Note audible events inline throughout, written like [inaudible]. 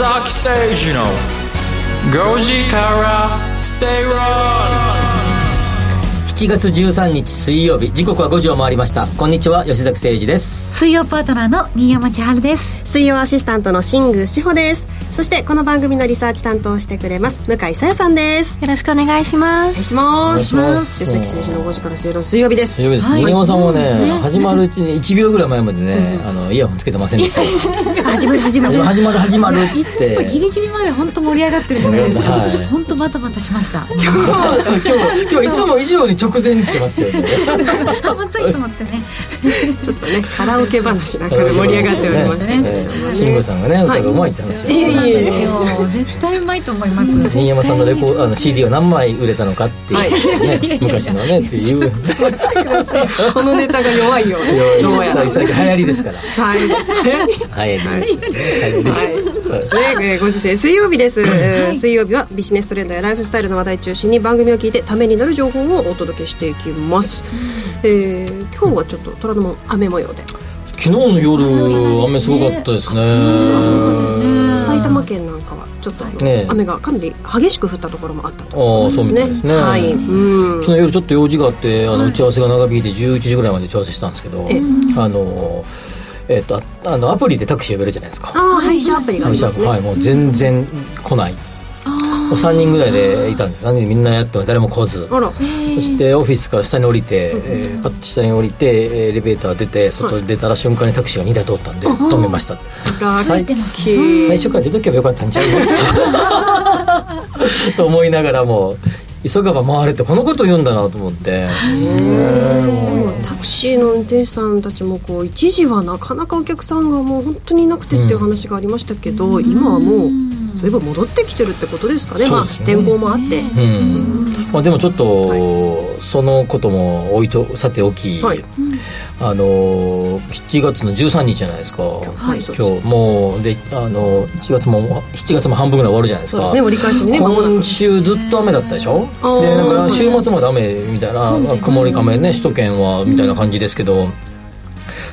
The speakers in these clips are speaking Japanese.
吉崎誠二の5時から正論7月13日水曜日時刻は5時を回りました。こんにちは吉崎誠二です。水曜パートナーの新山千春です。水曜アシスタントの新宮志保ですそしてこの番組のリサーチ担当してくれます向井さやさんです。よろしくお願いします。お願いします。お願いします。出席選手の5時から正論水曜日です。水曜日です、は山さんもね、始まるうちに1秒ぐらい前までね、あのイヤホンつけてませんでした。[laughs] 始まる始まる。始まる始まるっいつっギリギリまで本当盛り上がってるじゃないですか、はい。本当バタバタしました。今日今日いつも以上に直前につけましたよねあまずいと思ってね。ちょっとねカラオケ話なんかで盛り上がっておりましたね。ね。慎吾さんがね歌がうまいって話えいえですよ。絶対うまいと思います。新山さんのレコあの CD は何枚売れたのかっていう、ね昔のねっていう。このネタが弱いよどうやら。最近流行りですから。はい。流行りです流行りですそうですね、えーご時世水曜日です、えー水曜日はビジネストレンドやライフスタイルの話題中心に番組を聞いてためになる情報をお届けしていきます、えー今日はちょっと虎ノ門雨模様で。昨日の夜雨すごかったですね埼玉県なんかはちょっとねえ。雨がかなり激しく降ったところもあったとああそうみたいですね。はい、うん。昨日夜ちょっと用事があってあの打ち合わせが長引いて11時ぐらいまで打ち合わせしたんですけどええ。あのえっとああのアプリでタクシー呼べるじゃないですか。ああ配車アプリがありますね、はいもう全然来ない。もう3人ぐらいでいたんです。3人みんなやっても誰も来ず。あら。そしてオフィスから下に降りて、えーパッと下に降りてえーエレベーター出て外に出たら瞬間にタクシーが2台通ったんで止めました。ラ最最初から出とけばよかったんちゃう [laughs] と思いながらも急がば回れってこのことを言うんだなと思って。タクシーの運転手さんたちもこう一時はなかなかお客さんがもう本当にいなくてっていう話がありましたけど、今はもうそういえば戻ってきてるってことですかね。まあ天候もあって、うん。まあ、でもちょっと、そのことも置いとさておき、はい。あの7月の13日じゃないですか、はい。今日もうであの7月も7月も半分ぐらい終わるじゃないですか。ね。折り返しにね今週ずっと雨だったでしょ？でだから週末まで雨みたいな、曇り仮面ね首都圏はみたいな感じですけど、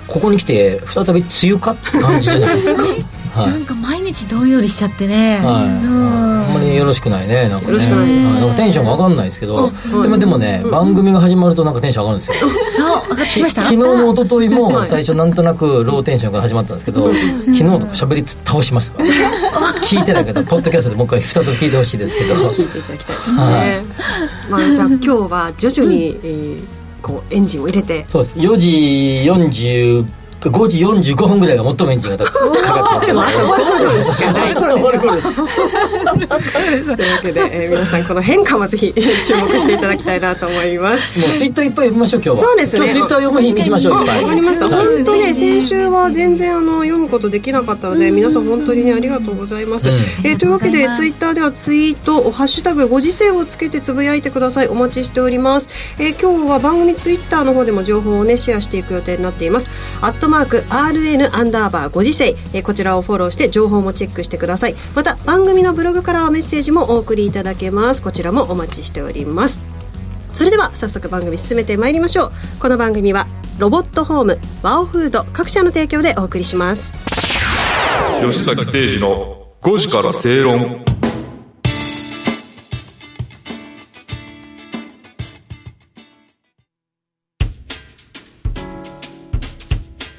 ここに来て再び梅雨かって感じじゃないですか [laughs] はい。なんか毎日どんよりしちゃってね、はい、うん。あんまりよろしくないねなんかね。よろしくないです。テンションが上がんないですけど、はい。でもでもね、番組が始まるとなんかテンション上がるんですよ。あ上がってきました？昨日も一昨日もはい。最初なんとなくローテンションから始まったんですけど、昨日とか喋り倒しましたから。聞いてないけどポッドキャストでもう一回再び聞いてほしいですけど。聞いていただきたいですね、はい。まあ、じゃあ今日は徐々に、えーこうエンジンを入れて。そうです。4時40 5時45分ぐらいが最もエンジンがかかってます5分しかないこれこれこれというわけで、えー皆さんこの変化もぜひ注目していただきたいなと思いますもうツイッターいっぱい読みましょう今日はそうですね今日ツイッター読む日にしましょういっぱいわかりました、本当ね先週は全然あの読むことできなかったので、皆さん本当にねありがとうございます、うんえーというわけでツイッターではツイート「ハッシュタグご時世」をつけてつぶやいてくださいお待ちしております、えー今日は番組ツイッターの方でも情報をねシェアしていく予定になっていますアットマーク RN アンダーバーご時世、えこちらをフォローして情報もチェックしてください。また番組のブログからはメッセージもお送りいただけます。こちらもお待ちしております。それでは早速番組進めてまいりましょう。この番組はロボットホームワオフード各社の提供でお送りします。吉崎誠二の5時から正論。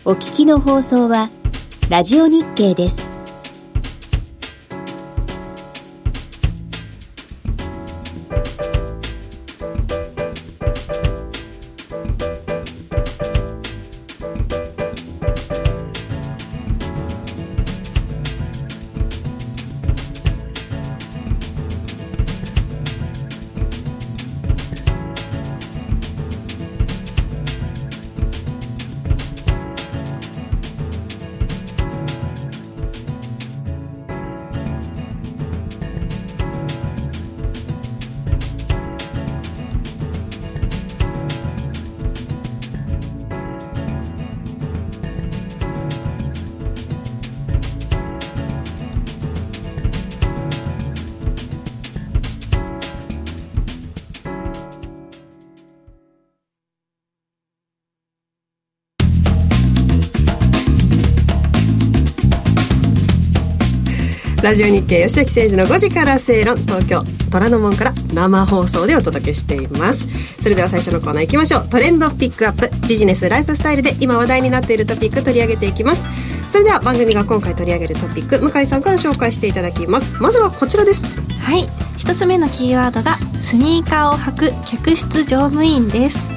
お聞きの放送はラジオ日経です。ラジオ日経吉崎誠二の5時から正論東京虎ノ門から生放送でお届けしています。それでは最初のコーナー行きましょう。トレンドピックアップ。ビジネスライフスタイルで今話題になっているトピック取り上げていきます。それでは番組が今回取り上げるトピック向井さんから紹介していただきます。まずはこちらです。はい。一つ目のキーワードがスニーカーを履く客室乗務員です。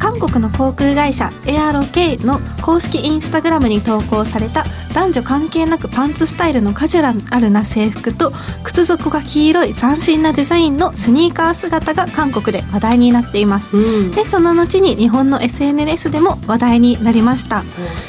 韓国の航空会社エアロ K の公式インスタグラムに投稿された男女関係なくパンツスタイルのカジュアルな制服と靴底が黄色い斬新なデザインのスニーカー姿が韓国で話題になっています、うん。でその後に日本の SNS でも話題になりました、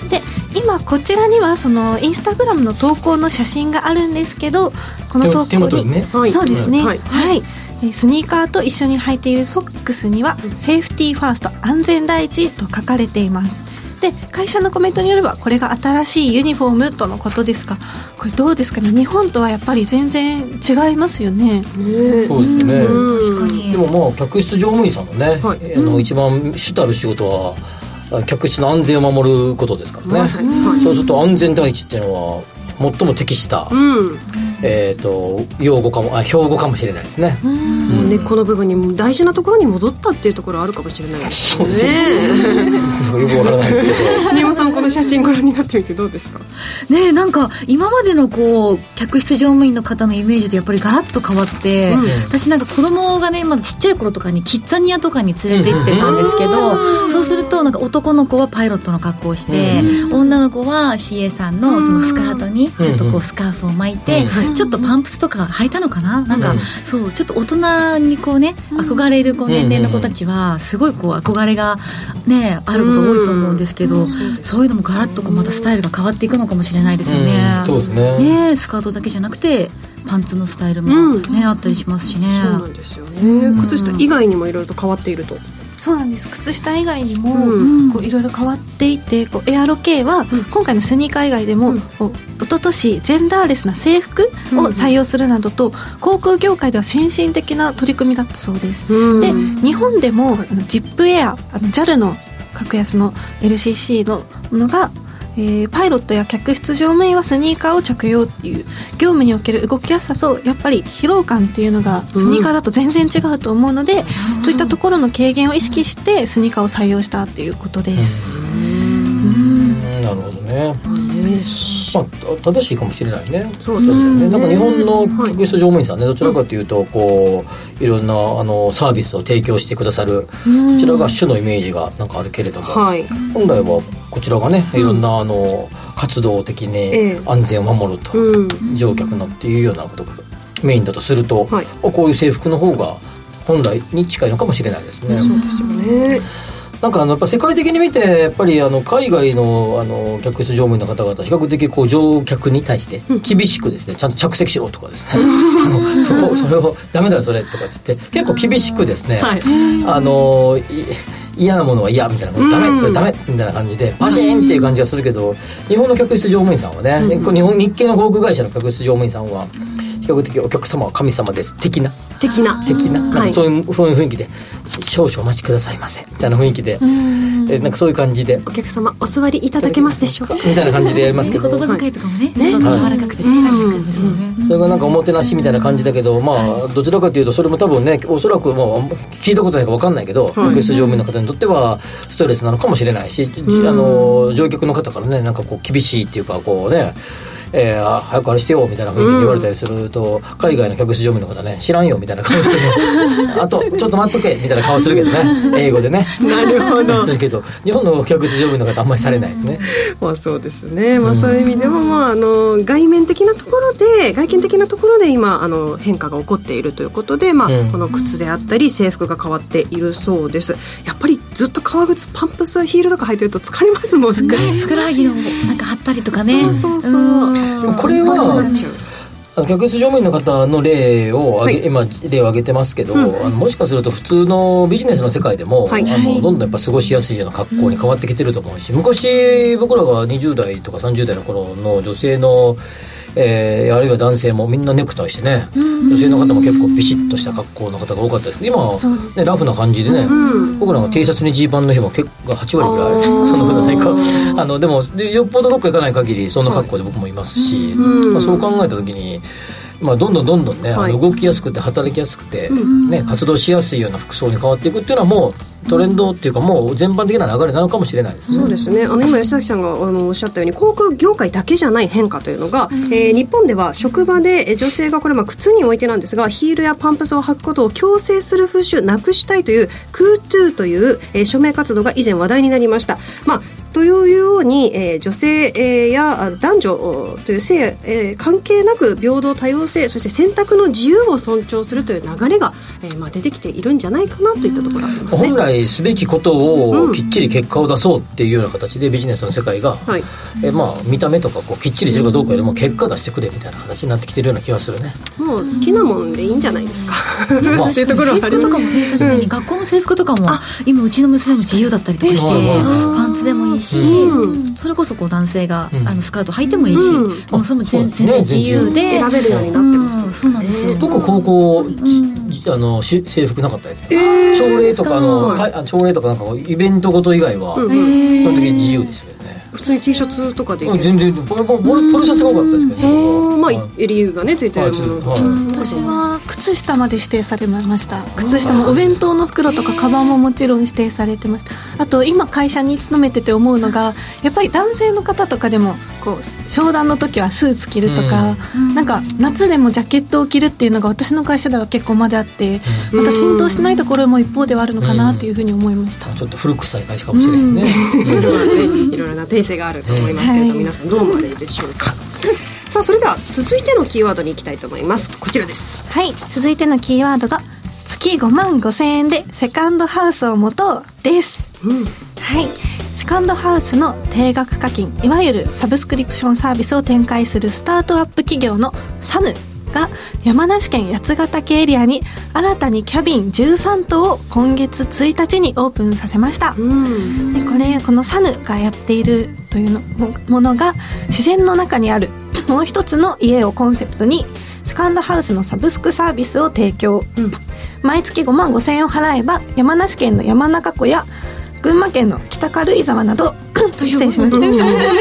で今こちらにはそのインスタグラムの投稿の写真があるんですけどこの投手稿に、ね。はい。そうですね、ははい。い、でスニーカーと一緒に履いているソックスには「セーフティーファースト安全第一」と書かれていますで会社のコメントによればこれが新しいユニフォームとのことですがこれどうですかね？日本とはやっぱり全然違いますよね。そうですね、うん。確かに。でもまあ客室乗務員さんのね、はい。あの一番主たる仕事はあ客室の安全を守ることですからね、まそうすると安全第一っていうのは最も適した、うんえー、と用語かもあ標語かもしれないですね、うん。根っこの部分に大事なところに戻ったっていうところあるかもしれないですそうですね。ね [laughs] そうよくわからないですけど。新山さんこの写真ご覧になってみてどうですか？ねえなんか今までのこう客室乗務員の方のイメージとやっぱりガラッと変わって、うん。私なんか子供がねまだちっちゃい頃とかにキッザニアとかに連れて行ってたんですけど、そうするとなんか男の子はパイロットの格好をして、女の子は CA さんのそのスカートにちょっとこうスカーフを巻いて、ちょっとパンプスとか履いたのかな？なんか、うんそうちょっと大人にこうね憧れるこう年齢の子たちはすごいこう憧れがねあることが多いと思うんですけど、そういうのもガラッとこうまたスタイルが変わっていくのかもしれないですよね、うんそうですね。ねスカートだけじゃなくてパンツのスタイルもね、あったりしますしね。そうなんですよね。靴下以外にもいろいろと変わっているとそうなんです。靴下以外にも、うん。こういろいろ変わっていてこうエアロ系は、今回のスニーカー以外でも、うん。こう一昨年ジェンダーレスな制服を採用するなどと、航空業界では先進的な取り組みだったそうです、うん。で日本でも、あのジップエアあの JAL の格安の LCC のものがえーパイロットや客室乗務員はスニーカーを着用っていう業務における動きやすさとやっぱり疲労感っていうのがスニーカーだと全然違うと思うので、そういったところの軽減を意識してスニーカーを採用したっていうことです、うん。なるほどね。まあ、た正しいかもしれないね。そうですよね。なんか日本のはい。客室乗務員さんねどちらかというとこういろんなあのサービスを提供してくださるこちらが主のイメージがなんかあるけれども、はい。本来はこちらがねいろんなあの活動的えにえ。安全を守ると、うん。乗客のっていうようなことがメインだとすると、はい。こういう制服の方が本来に近いのかもしれないですね。そうですよねなんかあのやっぱ世界的に見てやっぱりあの海外のあの客室乗務員の方々比較的こう乗客に対して厳しくですねちゃんと着席しろとかですね。あのそこそれをダメだよそれとかっつって結構厳しくですね、はい。あのい嫌なものは嫌みたいなことダメそれダメみたいな感じでパシーンっていう感じがするけど日本の客室乗務員さんはね、日本日系の航空会社の客室乗務員さんは比較的お客様は神様です。的な。的な。的な。なんはい。かそういう,、そういう雰囲気でし少々お待ちくださいませ。みたいな雰囲気で、えなんかそういう感じで。お客様お座りいただけますでしょうか？みたいな感じでやりますけど。言葉遣いとかもねね。すごく柔らかくてね確かにですよね。それがなんかおもてなしみたいな感じだけどまあどちらかというとそれも多分ねおそらくもう聞いたことないか分かんないけど客室乗務員の方にとってはストレスなのかもしれないし、じあの乗客の方からねなんかこう厳しいっていうかこうねえー、あ早くあれしてよみたいな雰囲気に言われたりすると、海外の客室乗務員の方ね知らんよみたいな顔してる。[laughs] あとちょっと待っとけみたいな顔するけどね。[laughs] 英語でね。なるほど。[laughs] するけど日本の客室乗務員の方あんまりされないよね。まあそうですね、まあ、そういう意味でも、まあ、あの外面的なところで外見的なところで今あの変化が起こっているということで、まあうん。この靴であったり制服が変わっているそうです。やっぱりずっと革靴パンプスヒールとか履いてると疲れますもんね。ね。ふくらはぎをなんか張ったりとかね。そうそうそうんこれは客室乗務員の方の例を挙げ、はい。今例を挙げてますけど、うん。あのもしかすると普通のビジネスの世界でも、はい。あのどんどんやっぱ過ごしやすいような格好に変わってきてると思うし昔僕らが20代とか30代の頃の女性の、えーあるいは男性もみんなネクタイしてね、女性の方も結構ビシッとした格好の方が多かったですけど今は、ね、ラフな感じでね、僕なんか T シャツにジーパンの日も結構8割ぐらいそんなことないか。あのでもでよっぽどどっか行かない限りそんな格好で僕もいますし、まあ、そう考えた時にまあ、どんどんどんどんね、はい。あの動きやすくて働きやすくて、ね、活動しやすいような服装に変わっていくっていうのはもうトレンドっていうかもう全般的な流れなのかもしれないですね。そうですねあの今吉崎さんがあのおっしゃったように航空業界だけじゃない変化というのが、えー日本では職場でえー女性がこれまあ靴においてなんですがヒールやパンプスを履くことを強制する風習なくしたいというクートゥーという、えー署名活動が以前話題になりました。まあというように、えー女性、えーやあ男女おという性、えー関係なく平等多様性そして選択の自由を尊重するという流れが、えーまあ、出てきているんじゃないかなといったところがありますね。本来すべきことをきっちり結果を出そうっていうような形でビジネスの世界が、はい。えまあ、見た目とかこうきっちりするかどうかよりも結果出してくれみたいな形になってきてるような気がするね。もう好きなもんでいいんじゃないですか。[laughs] まあ。っていうところはあります制服とかもね確かに学校の制服とかも今うちの娘も自由だったりとかしてうんパンツでもいいしうん。それこそこう男性がうん。あのスカート履いてもいいしうん。もうそれも全そうですね。全然自由で選べるようになってます。ようんそうなんですよ。どこ高校、じあのし制服なかったですよ、朝礼とかあの、朝礼とかなんかイベントごと以外は、うんへー基本的に自由でしたけ普通に T シャツとかでいける。うん全然。ポロポロポシャツが多かったですけどね、まはい。あ襟がねついてるもの。とはい。私は靴下まで指定されました。靴下もお弁当の袋とかカバンももちろん指定されてました。あと今会社に勤めてて思うのがやっぱり男性の方とかでもこう商談の時はスーツ着るとか、なんか夏でもジャケットを着るっていうのが私の会社では結構まであってまた浸透しないところも一方ではあるのかなというふうに思いました、ちょっと古臭い会社かもしれんね、[laughs] いろいろなねいろいろな訂正があると思いますけれども、はい皆さんどう思われるでしょうか。[laughs] さあそれでは続いてのキーワードに行きたいと思います。こちらです。はい。続いてのキーワードが月5万5千円でセカンドハウスを持とうです。うん。はい。セカンドハウスの定額課金いわゆるサブスクリプションサービスを展開するスタートアップ企業のサヌが山梨県八ヶ岳エリアに新たにキャビン13棟を今月1日にオープンさせました。うん。でこれこのサヌがやっているというのもものが自然の中にある [coughs] もう一つの家をコンセプトにセカンドハウスのサブスクサービスを提供、毎月5万5千円を払えば山梨県の山中湖や群馬県の北軽井沢など失礼します。[laughs] めっ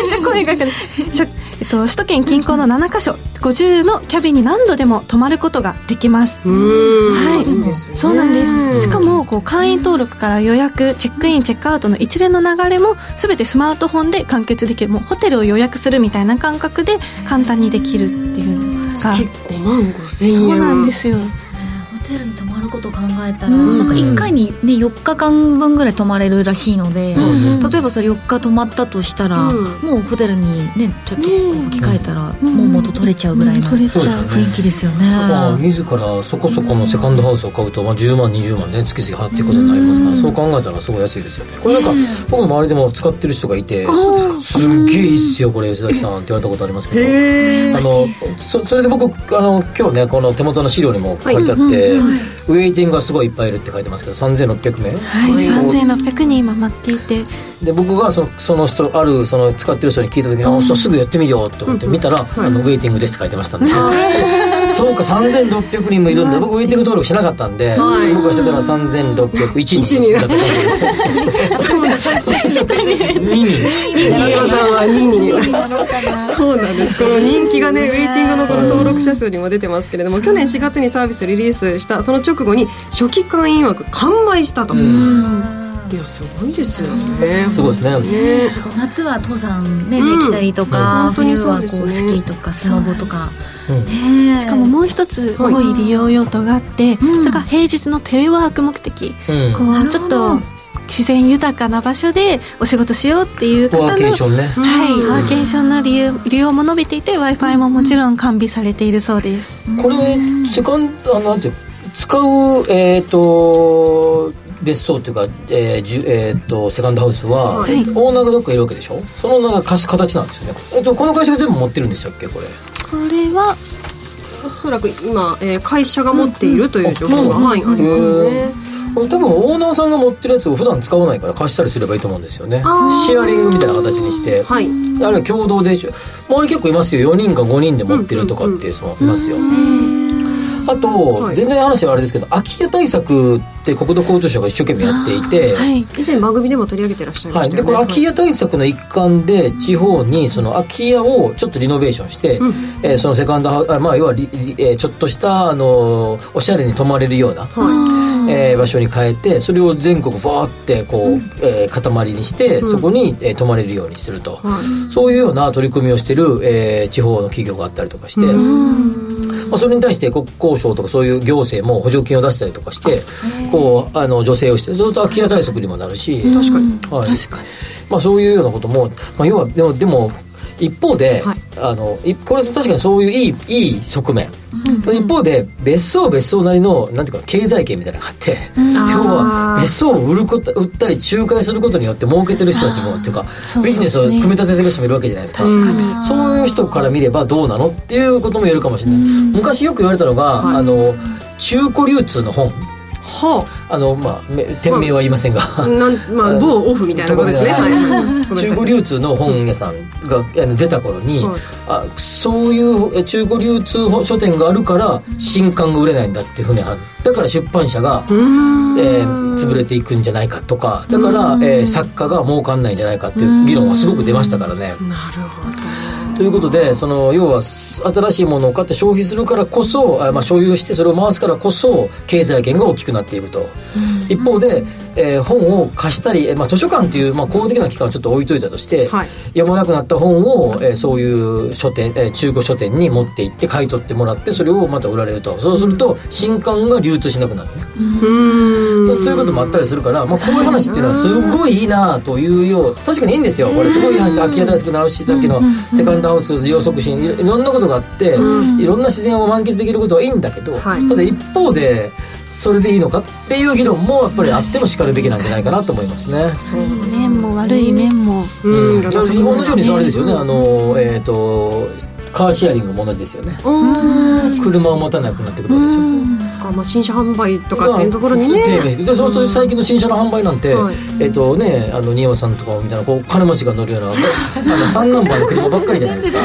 ちゃ声がかかる [laughs] えっと、首都圏近郊の7カ所50のキャビンに何度でも泊まることができます。うん。はい、そうなんです。しかもこう会員登録から予約チェックインチェックアウトの一連の流れも全てスマートフォンで完結できる。もうホテルを予約するみたいな感覚で簡単にできるっていうのが。月5万5千円。そうなんですよ。ホテルに泊まることを考えたら、うん。なんか1回に、ね、4日間分ぐらい泊まれるらしいので、うん例えばそれ4日泊まったとしたら、うん。もうホテルにねちょっと置き換えたら、うん。もう元取れちゃうぐらいの雰囲気ですよね、まあ、自らそこそこのセカンドハウスを買うと、まあ、10万20万ね月々払っていくことになりますから、そう考えたらすごい安いですよね。これなんか、僕の周りでも使ってる人がいて「すっげえいいっすよこれ吉崎さん」って言われたことありますけど。へあのそそれで僕あの今日ねこの手元の資料にも書いてあって、ウェイティングがすごいいっぱいいるって書いてますけど3600名、はい、3600人今待っていて。で僕がそのその人あるその使ってる人に聞いた時に「あそうすぐやってみよう」と思って見たら、あのウェイティングですって書いてましたんで、そうか3600人もいるんで僕ウェイティング登録しなかったんで、はい。僕がしてたら3601人。だった。と思うんです2人。新山さんは2にそうなんですこの人。気がねウェイティングのこの登録者数にも出てますけれども去年4月にサービスリリースしたその直後に初期会員枠完売したと、いやすごいですよね。すごいですね。夏は登山ね、うん。できたりとか、冬はこうスキーとかスノボとか、しかももう一つ多い利用用途があって、うん。それが平日のテレワーク目的、うん。こうちょっと自然豊かな場所でお仕事しようっていう方のワーケーションね。はい、ワーケーションの利用利用も伸びていて w i f i ももちろん完備されているそうです、これセカンドあなんていう使うえっ、と別荘っていうか、えーえー、とセカンドハウスは、はい。オーナーがどっかいるわけでしょ？そのオーナーが貸す形なんですよね、えっとこの会社が全部持ってるんでしたっけこれ。これはおそらく今、えー会社が持っているという情報が、ありますね。多分オーナーさんが持ってるやつを普段使わないから貸したりすればいいと思うんですよね。シェアリングみたいな形にして、はい。あるいは共同で周り結構いますよ。4人か5人で持ってるとかっていう人もいますよ、あと、い。全然話はあれですけど空き家対策って国土交通省が一生懸命やっていて、はい。以前番組でも取り上げてらっしゃいまはい、したよね、でこれ空き家対策の一環で地方にその空き家をちょっとリノベーションして、えーそのセカンドハウあまあ要はリ、リえーちょっとしたあのおしゃれに泊まれるような、えー場所に変えてそれを全国ファーってこう、えー塊にして、そこに、えー泊まれるようにすると、そういうような取り組みをしてる、えー地方の企業があったりとかして、まあ、それに対して国交省とかそういう行政も補助金を出したりとかしてこうあの助成をしてそうすると空き家対策にもなるし。確かに、はい、確かに。まあ、そういうようなことも、まあ、要はでもでも一方で、はい。あのいこれ確かにそういういいいい側面、一方で別荘別荘なりのなんていうか経済圏みたいなのがあって、要は別荘を売ること売ったり仲介することによって儲けてる人たちもっていうかビジネスを組み立ててる人もいるわけじゃないですか。そういう人から見ればどうなのっていうことも言えるかもしれない、昔よく言われたのが、あの中古流通の本はあ。のまあめ店名は言いませんが、あなんまあ某オフみたいなことですね。中古流通の本屋さんが出た頃に、はい。あそういうえ中古流通書店があるから新刊が売れないんだっていうふうにあだから出版社が、えー潰れていくんじゃないかとか。だから、えー作家が儲かんないんじゃないかっていう議論はすごく出ましたからね。なるほどということでその要は新しいものを買って消費するからこそあ、まあ、所有してそれを回すからこそ経済圏が大きくなっていくと、一方で、えー本を貸したり、えーまあ、図書館っていう、まあ、公的な機関をちょっと置いといたとして、はい。読まなくなった本を、えーそういう書店、えー中古書店に持って行って買い取ってもらってそれをまた売られると。そうすると新刊が流通しなくなる、とということもあったりするから、まあ、こういう話っていうのはすごいいいなというよう確かにいいんですよ。これすごい話で空き家大好きになるしさっきのセカンドハウス養殖心いろいろんなことがあって、いろんな自然を満喫できることはいいんだけど、はい。ただ一方でそれでいいのかっていう議論もやっぱりあってもしかるべきなんじゃないかなと思いますね。そうです面も悪い面も。うん。同じようにあれですよね。あのえっ、とカーシェアリングも同じですよね。車を持たなくなってくるでしょ。まあ新車販売とかっていうところにね。でそうすると最近の新車の販売なんて、はい。えっ、とねあの新山さんとかみたいなこう金持ちが乗るようなあの [laughs] 三ナンバーの車ばっかりじゃないですか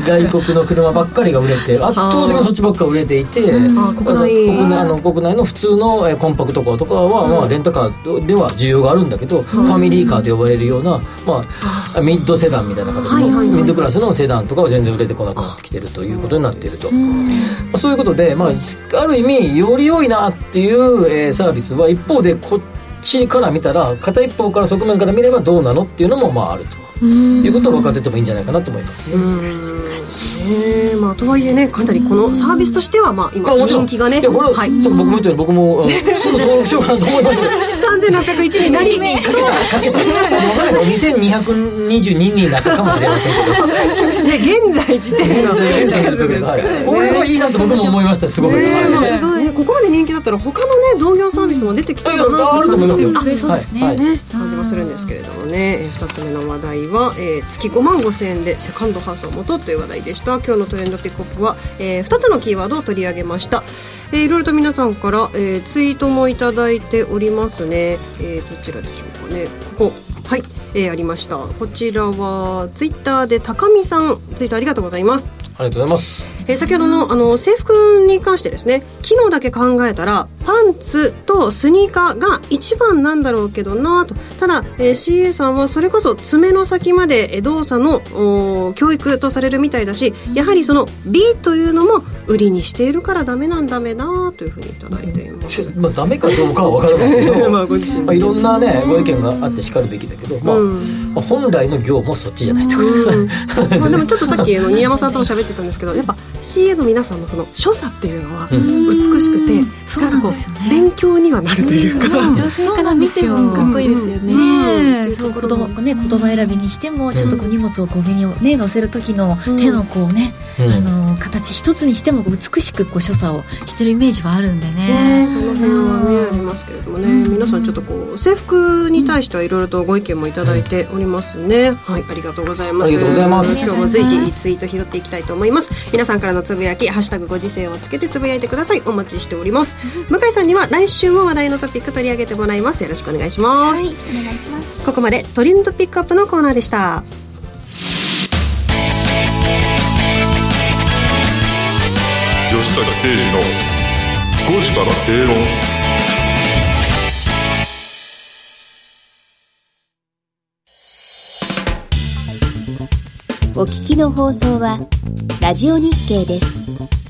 外国の車ばっかりが売れて [laughs] 圧倒的にそっちばっか売れていてあ国内。国内あの国内の普通のえーコンパクトカーとかは、まあ、レンタカーでは需要があるんだけど、ファミリーカーと呼ばれるような、まあ、ミッドセダンみたいな形の、ミッドクラスのセダンとかは全然売れてこなくなってきてるということになっていると、まあ、そういうことで、まあ、ある意味より良いなっていう、えーサービスは一方でこっちから見たら片一方から側面から見ればどうなのっていうのもまああるということを分かっててもいいんじゃないかなと思いますね。ね。まあとはいえねかなりこのサービスとしてはまあ今人気がね。いやこれは、はい僕も言ったように僕もすぐ登録しようかなと思いましたけど3601になりかけたかけた。分からない2222人になったかもしれませんけどね。現在時点のこれはいいなと僕も思いました。すごい。ねここまで人気だったら他のねスも出てきそうだなあると思いますよ。増えそうですね。はい。はい。ね、感じはするんですけれどもね、えー、2つ目の話題は、えー月5万5千円でセカンドハウスを持とうという話題でした。今日のトレンドピックアップは、え2つのキーワードを取り上げました、えーいろいろと皆さんから、えーツイートもいただいておりますね、えーどちらでしょうかね。ここ。はい、えーありました。こちらはツイッターで高見さん。ツイートありがとうございます。ありがとうございますえー先ほどのあの制服に関してですね機能だけ考えたらパンツとスニーカーが一番なんだろうけどなと。ただ、えー CA さんはそれこそ爪の先までえー動作の教育とされるみたいだしやはりその B というのも売りにしているからダメなんだめなというふうにいただいています。まあダメかどうかは分からないけど [laughs] まあご自身まあ、いろんなねご意見があってしかるべきだけど、まあうん。まあ本来の業もそっちじゃないってことですね、[laughs] まあでもちょっとさっき新山さんとも喋ってたんですけどやっぱ CA の皆さんのその所作っていうのはうん。美しくて、そうなんですよね。かこう勉強にはなるというか、女性から見てもかっこいいですよね。そう子供ね言葉選びにしてもちょっとこう荷物をこう上にね乗せる時の手のこうね、うん。あの形一つにしても美しくこう所作をしてるイメージはあるんでね。ね。その辺はねありますけれどもね、皆さんちょっとこう制服に対してはいろいろとご意見もいただいておりますね、はい。ありがとうございます。ありがとうございます。今日も随時ツイート拾っていきたいと思います。皆さんからのつぶやき「ハッシュタグご時世」をつけてつぶやいてください。お待ちしております。向井さんには来週も話題のトピック取り上げてもらいます。よろしくお願いします、はいお願いします。ここまでトレンドピックアップのコーナーでした。吉坂誠二の5時から正論お聞きの放送はラジオ日経です。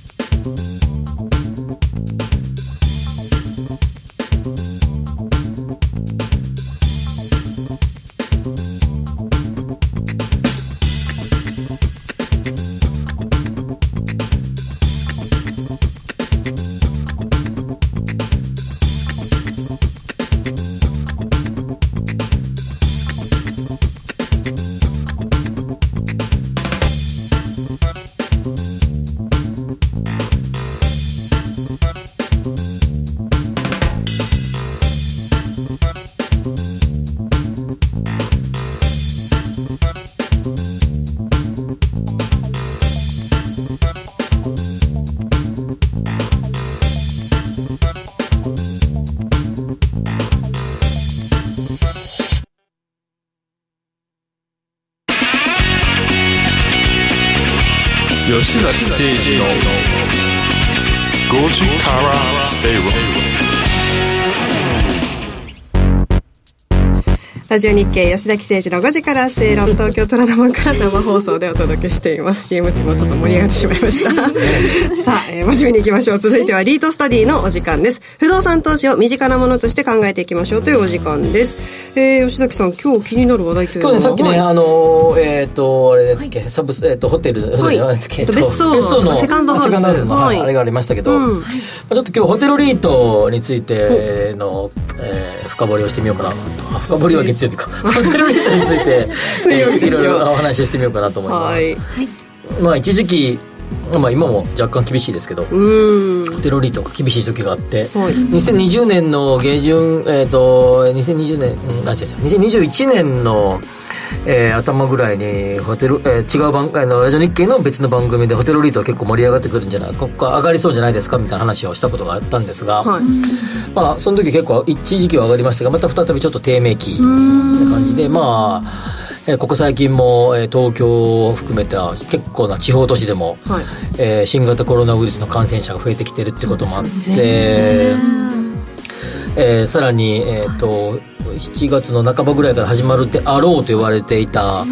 ラジオ日経吉崎誠二の5時から正論東京虎ノ門から生放送でお届けしています。CM 中もちょっと盛り上がってしまいました。[laughs] さあ、えー、真面目にいきましょう。続いてはリートスタディのお時間です。不動産投資を身近なものとして考えていきましょうというお時間です、えー、吉崎さん今日気になる話題というのは？今日ね、さっきね、はい。あのー、えっ、と、あれだっけ、サブス、えっ、と、ホテル、はい。なんだっけえっと別荘のセカンドハウス。セカンドハウスの、はい。あれがありましたけど、うん。まあちょっと今日ホテルリートについての、えー深掘りをしてみようかなと。あ深掘りは月曜日か。ホテルリートについて、いろいろお話をしてみようかなと思います。はいまあ、一時期、まあ今も若干厳しいですけど、ホテルリートが厳しい時があって、はい2020年の下旬、えっ、と、2020年、うん、あ、違う違う、2021年の、えー頭ぐらいにホテル、えー違う番あのラジオ日経の別の番組でホテルリートは結構盛り上がってくるんじゃないここ上がりそうじゃないですかみたいな話をしたことがあったんですが、はい。まあその時結構一時期は上がりましたがまた再びちょっと低迷期って感じでまあえーここ最近も、えー東京を含めた結構な地方都市でも、はい。えー新型コロナウイルスの感染者が増えてきてるってこともあって、えーさらに、えー、と7月の半ばぐらいから始まるであろうと言われていた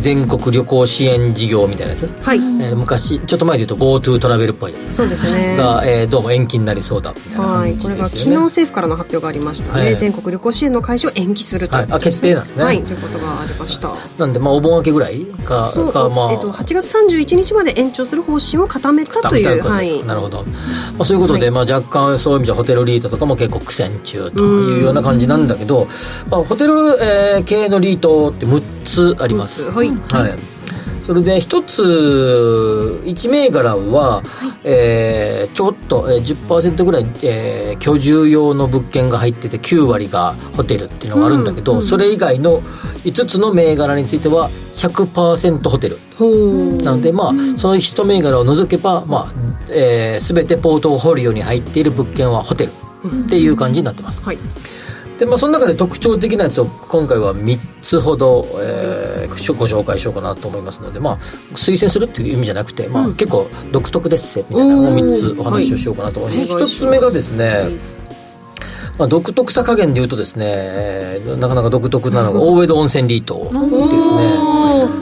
全国旅行支援事業みたいなやつ、はい。えー昔ちょっと前で言うと GoTo トラベルっぽいやつそうですね。が、えーどうも延期になりそうだみたいなはい、これが。昨日政府からの発表がありましたね、はい全国旅行支援の開始を延期すると、はい。あ決定なんですね。はい、ということがありました。なんで、まあ、お盆明けぐらいかそう。か、まあ、えっと、8月31日まで延長する方針を固めたという、はい。なるほど、まあ、そういうことで、はい。まあ、若干そういう意味ではホテルリートとかも結構苦戦中というような感じなんだけど、まあ、ホテル、えー系のリートって6つあります、はい。はい、それで一つ1銘柄は、えーちょっと、えー、10%ぐらい、えー居住用の物件が入ってて9割がホテルっていうのがあるんだけど、それ以外の5つの銘柄については100%ホテル。なので、まあ、その一銘柄を除けば、まあえー、全てポートフォリオに入っている物件はホテルっていう感じになってます。はいで、まあ、その中で特徴的なやつを今回は3つほど、えーご紹介しようかなと思いますので、まあ、推薦するっていう意味じゃなくて、まあ、結構独特ですせみたいなのを3つお話をしようかなと思います。はい。1つ目がですね、まあ、独特さ加減で言うとですね、えーなかなか独特なのが [laughs] 大江戸温泉リート。ですね。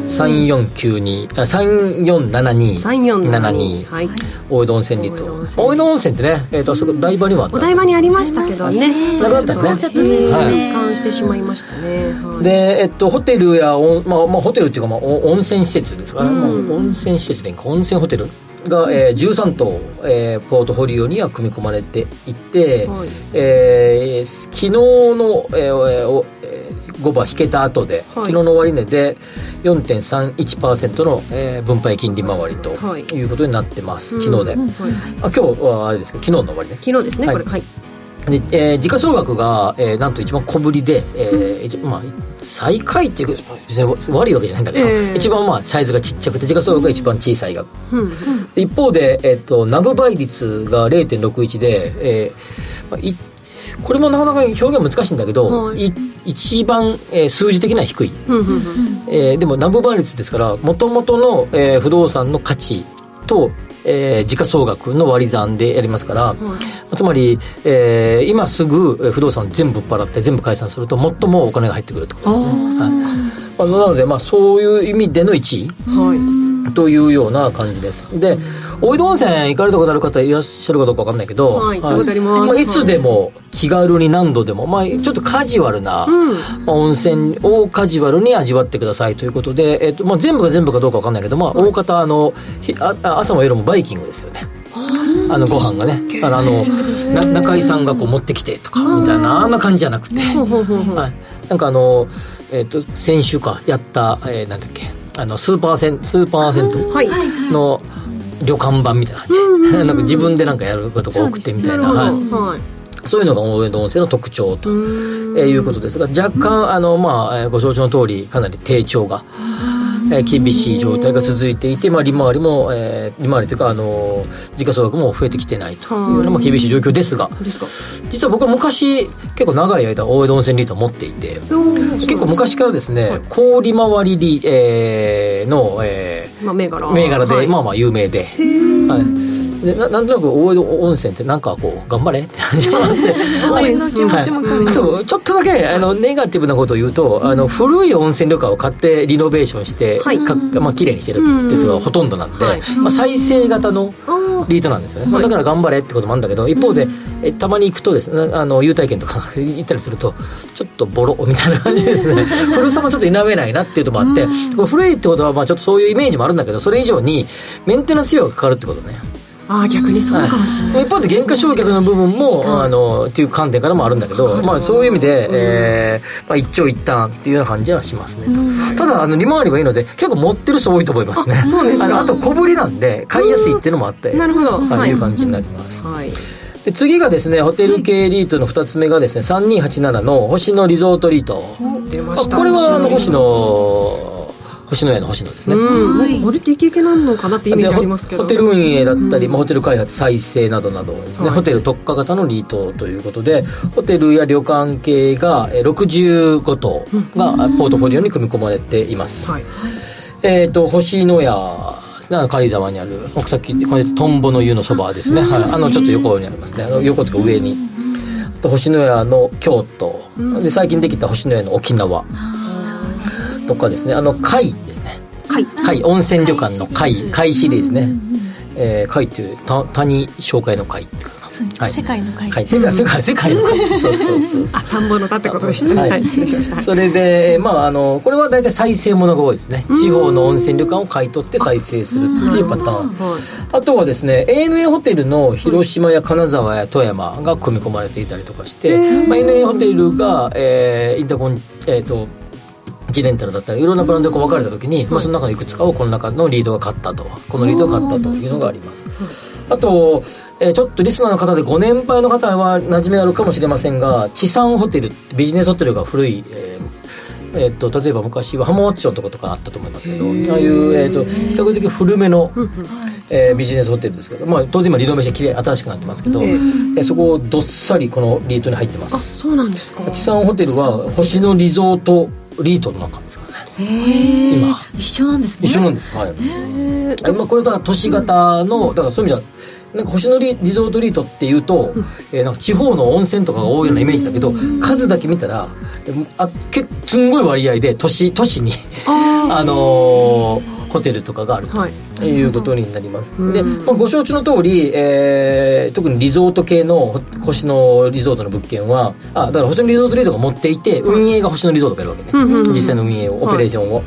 3492あ3472 3472はい。大江戸温泉リート。大江戸温泉。ってね、えー、とあそこ台場にもあった。お台場にありましたけどね。なくなったんですね。ちょっとね移管してしまいましたね、はい、で、えっと、ホテルやおん、まあまあ、ホテルっていうか、まあ、お温泉施設ですから、ね。温泉施設でいいか。温泉ホテルが、えー、13棟、えー、ポートフォリオには組み込まれていて、はい。えー昨日の、えーえーおえー5番引けた後で、昨日の終値で4.31%の、えー分配金利回りとはい。いうことになってます、昨日で、はい。あ今日はあれですけど昨日の終わりね。昨日ですね、はい。これ。はいで、えー時価総額が、えーなんと一番小ぶりで、えー一まあ、最下位っていうか別に悪いわけじゃないんだけど、ええ。一番まあサイズがちっちゃくて時価総額が一番小さい額。うんで一方で、えっとナブ倍率が0.61で、えーまあいこれもなかなか表現難しいんだけど、はい。い一番、えー数字的には低い、うんうんうん。えーでもナブ倍率ですからもともとの、えー不動産の価値と、えー時価総額の割り算でやりますから、つまり、えー今すぐえー不動産全部払って全部解散すると最もお金が入ってくるってことですね、はい。まあ、なので、まあ、そういう意味での1位はい。というような感じです。で大井戸温泉行かれたことある方いらっしゃるかどうか分かんないけど、はい行ったことあります。い。いつでも気軽に何度でも、まあ、ちょっとカジュアルな、温泉をカジュアルに味わってくださいということで、えっとまあ、全部が全部かどうか分かんないけど、まあ、大方あのひああ朝も夜もバイキングですよね。あのご飯がね。あの中井さんがこう持ってきてとかみたいなあんな感じじゃなくて、はい、なんかあの、えっと先週かやった、えーなんだっけ。あのスーパーセンスーパー銭湯はい。の旅館版みたいな感じ、[laughs] なんか自分でなんかやることが多くてみたいな、はい、はい。そういうのが大江戸温泉の特徴と、えーいうことですが若干あの、まあえーご承知の通りかなり低調が、えー厳しい状態が続いていて、まあ、利回りも、えー利回りというか、あの時価総額も増えてきてないというような、まあ、厳しい状況ですが実は僕は昔結構長い間大江戸温泉リートを持っていて結構昔からですね、高利回りリ、えーの、えまあ銘柄。ー銘柄で、はい。まあまあ有名で。はいでななんとなく大江戸温泉ってなんかこう頑張れ？って感じがあって [laughs] 応援の気持ちもそうちょっとだけあのネガティブなことを言うと、あの古い温泉旅館を買ってリノベーションして、はい。かまあ綺麗にしてるっていうのがほとんどなんで、はい。まあ、再生型のリー。トなんですよね、だから頑張れってこともあるんだけど一方で、えたまに行くとですねあの優待券とか行ったりするとちょっとボロみたいな感じでですね。[laughs] 古さもちょっと否めないなっていうのもあってこれ古いってことはまあちょっとそういうイメージもあるんだけどそれ以上にメンテナンス費用がかかるってことねあー逆にそうかもしれない。一方で原価償却の部分も、あのっていう観点からもあるんだけど、まあ、そういう意味で、えーまあ、一長一短っていうような感じはしますね。とただあの利回りがいいので結構持ってる人多いと思いますね。あそうですか。あと小ぶりなんで買いやすいっていうのもあってなるほど。あはい。いう感じになります、はい。で次がですねホテル系リートの2つ目がですね3287の星野リゾートリート。あ出ました。これはあの星野星野屋の星野ですね、うん。なんかこれってイケイケなのかなってイメージありますけど。でホホテル運営だったり、まあ、ホテル開発再生などなどですね、はい。ホテル特化型のリートということでホテルや旅館系がえー65棟がポートフォリオに組み込まれています、はい。えっ、と星野屋です軽井沢にある奥さっき言ってこれトンボの湯のそばですね、はい、あのちょっと横にありますね。あの横というか上に。あと星野屋の京都、で最近できた星野屋の沖縄とかですね。あの貝ですね。はい貝温泉旅館の貝貝シリーズね、えー、貝っていうた谷紹介の貝。っていうかな、はい、世界の会はい、世界世界世界の貝。[laughs] そうそうそうそう。あ田んぼの田ってことでしたね。はい。はい失礼しましたはいそれでまああのこれは大体再生ものが多いですね。地方の温泉旅館を買い取って再生するっていうパターン。はい。あとはですね ANA ホテルの広島や金沢や富山が組み込まれていたりとかして、まあ、ANA ホテルが、えーインターコンえっ、とジレンタルだったりいろんなブランドが分かれた時に、まあ、その中のいくつかをこの中のリードが買ったとこのリードが買ったというのがあります。あと、えーちょっとリスナーの方でご年配の方は馴染みあるかもしれませんが地産ホテルビジネスホテルが古い、えーえー、と例えば昔は浜松町のとことかあったと思いますけどああいう、えー、と比較的古めの、えービジネスホテルですけど、まあ、当然今リノベーションきれい新しくなってますけど、ええ。ーそこをどっさりこのリートに入ってまあすそうなんですか。地産ホテルは星野リゾートリートの中ですからね。今。一緒なんですね。一緒なんです。はい。へー。あ今これだから都市型のだからそういう意味ではなんか星野リリゾートリートっていうと、えーなんか地方の温泉とかが多いようなイメージだけど、数だけ見たらえあけすんごい割合で都市都市にあのーホテルとかがあると。はい。いうことになります、うん。で、まあ、ご承知の通り、えー特にリゾート系のほ星野リゾートの物件はあだから星野リゾートリゾートが持っていて運営が星野リゾートがやるわけね、うん実際の運営をオペレーションを、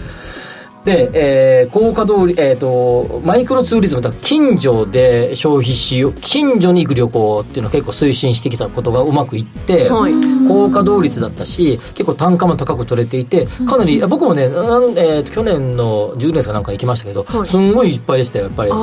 で、えー、高架通り、えっ、と、マイクロツーリズム、だ近所で消費しよう、近所に行く旅行っていうのを結構推進してきたことがうまくいって、はい高稼働率だったし、結構単価も高く取れていて、かなり、僕もね、なんえーと去年の10年かなんか行きましたけど、はい。すんごいいっぱいでしたよ、やっぱり。ど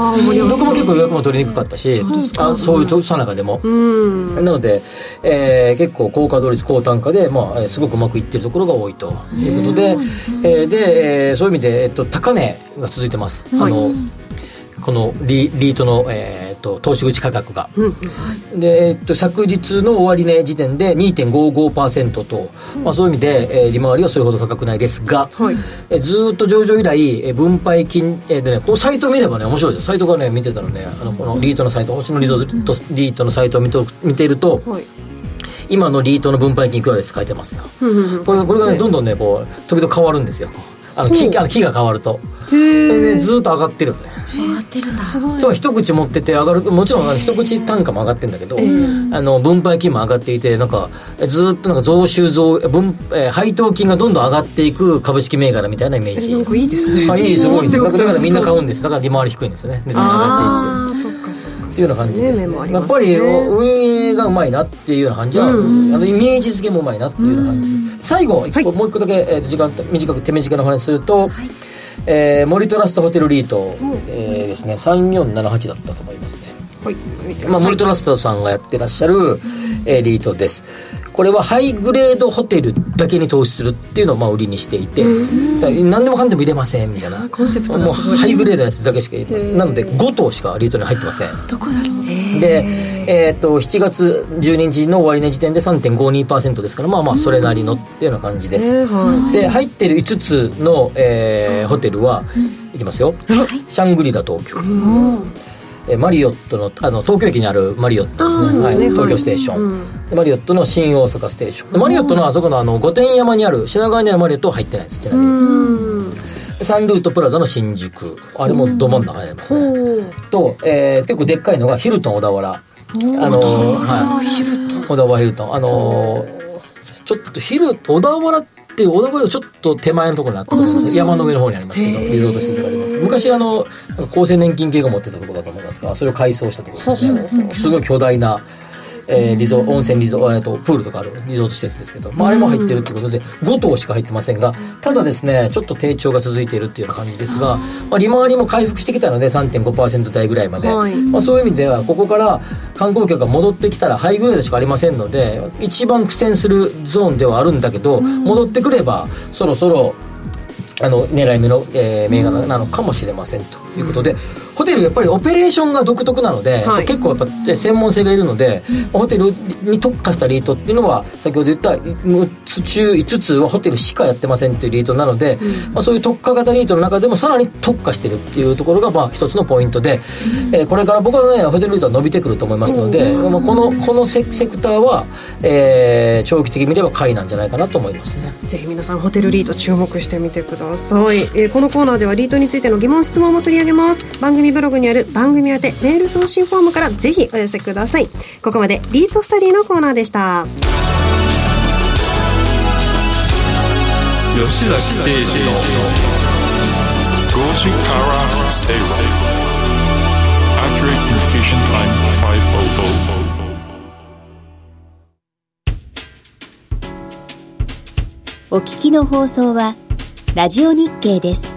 こも結構予約も取りにくかったし、あそういうさなかでも。うん。なので、えー結構高稼働率高単価で、まあ、えーすごくうまくいってるところが多いということで、えーで、えーそういう意味で、えっと、高値が続いてます。あのこのリリートの、えー、と投資口価格が、で、えっと昨日の終値時点で2.55%と、まあ、そういう意味で、えー利回りはそれほど高くないですが、はい。えーずーっと上場以来、えー分配金、えーでね、このサイトを見ればね、面白いです。サイトがね、見てたらね、あの、このリートのサイト、星野リートリートのサイトを見と見ていると、はい。今のリートの分配金いくらです書いてますよ。これが、これがね、どんどんね、こう、時々変わるんですよ。あの、木、あの木が変わると。でね、ずーっと上がってるのね。上がってるんだ。すごい。そう一口持ってて上がるもちろん一口単価も上がってるんだけど、あの分配金も上がっていてなんかえずーっとなんか増収増分、えー配当金がどんどん上がっていく株式銘柄みたいなイメージ。なんかいいですね。あいいすごいんですよだからみんな買ううんですだから利回り低いんですよね。値段が上がっていってああそっかそっか。っていうような感じです、ね。面もありやっぱりお運営がうまいなっていうような感じは、あのイメージ付けもうまいなっていうような感じ、最後一個、もう一個だけ、え時間短く手短な話すると、えー森トラストホテルリート、えーですね3478だったと思いますね。はい。見てまあ、森トラストさんがやってらっしゃる、えーリートです。これはハイグレードホテルだけに投資するっていうのをまあ売りにしていて何でもかんでも入れませんみたいな。コンセプトが。もうハイグレードのやつだけしか入れません。なので5頭しかリートに入ってません。どこだろうで、えー、と7月12日の終値時点で3.52%ですからまあまあそれなりのっていうような感じです、で入ってる5つの、えーホテルは、いきますよ、シャングリラ東京、えーマリオットのあの東京駅にあるマリオットですね。ねはい、東京ステーション、でマリオットの新大阪ステーション。でマリオットのあそこのあの御殿山にある品川にあるマリオットは入ってないです。ちなみに、うんサンルートプラザの新宿。あれもど真ん中にありますね、と、えー結構でっかいのがヒルトン小田原。あのーはい。小田原ヒルトン。あのーちょっとヒル小田原って小田原ちょっと手前のところにあってます山の上の方にありますけどリゾート施設があります。昔あの厚生年金系が持ってたところだと思いますがそれを改装したところですね。すごい巨大なえーリゾ温泉リゾ、えー、とプールとかあるリゾート施設ですけど、まあ、あれも入ってるっていうことで5棟しか入ってませんがただですねちょっと低調が続いているっていうような感じですが、まあ、利回りも回復してきたので3.5%台ぐらいまで、はい。まあ、そういう意味ではここから観光客が戻ってきたらハイグレードしかありませんので一番苦戦するゾーンではあるんだけど戻ってくればそろそろあの狙い目の、えー銘柄なのかもしれませんということで、ホテルやっぱりオペレーションが独特なので、はい。結構やっぱえ専門性がいるので、ホテルに特化したリートっていうのは先ほど言った6つ中5つはホテルしかやってませんっていうリートなので、まあ、そういう特化型リートの中でもさらに特化してるっていうところがまあ一つのポイントで、えーこれから僕はねホテルリートは伸びてくると思いますので、まあこのこのセセクターは、えー長期的に見れば買いなんじゃないかなと思いますね。ぜひ皆さんホテルリート注目してみてください、えーこのコーナーではリートについての疑問質問も取り上げます。番組ブログにある番組宛てメール送信フォームからぜひお寄せください。ここまでリートスタディのコーナーでした。吉崎誠二の5時から正論 Accurate Communication Time 500お聞きの放送はラジオ日経です。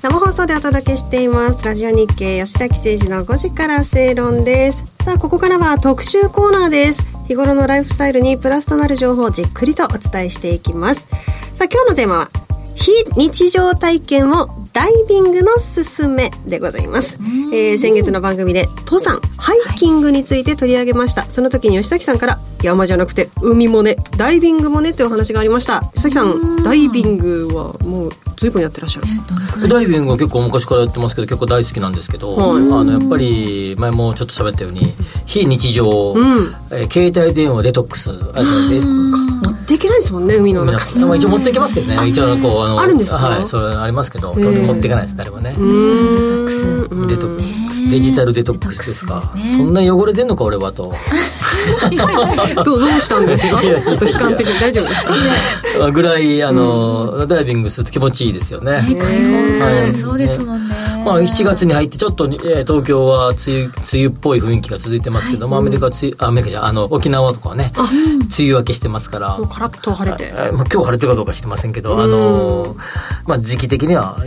生放送でお届けしています。ラジオ日経吉崎誠二の5時から正論です。さあここからは特集コーナーです。日頃のライフスタイルにプラスとなる情報をじっくりとお伝えしていきます。さあ今日のテーマは非日常体験をダイビングのすすめでございます、えー先月の番組で登山ハイキングについて取り上げました、その時に吉崎さんから山じゃなくて海もねダイビングもねというお話がありました。吉崎さんダイビングはもう随分やってらっしゃる。ダイビングは結構昔からやってますけど結構大好きなんですけど、はい。あのやっぱり前もちょっと喋ったように非日常、うん。えー携帯電話デトックスあっていけないですもんね海の中に。まあ一応持っていきますけどね。一応こうあのあるんですか？はいそれありますけど。へー。持っていかないです誰もね。デトックス。デジタルデトックスですか？そんな汚れてんのか俺はと。[laughs] どうどうしたんですか？ちょっと悲観的に大丈夫ですか？ぐらいあのダイビングすると気持ちいいですよね。ね開放はい。感そうですもんねまあ、7月に入ってちょっと、えー東京は梅雨梅雨っぽい雰囲気が続いてますけども、アメリカは梅雨あアメリカじゃあの沖縄とかはね梅雨明けしてますから。もうカラッと晴れて。はい。まあ、今日晴れてるかどうか知りませんけど、あのーまあ、時期的には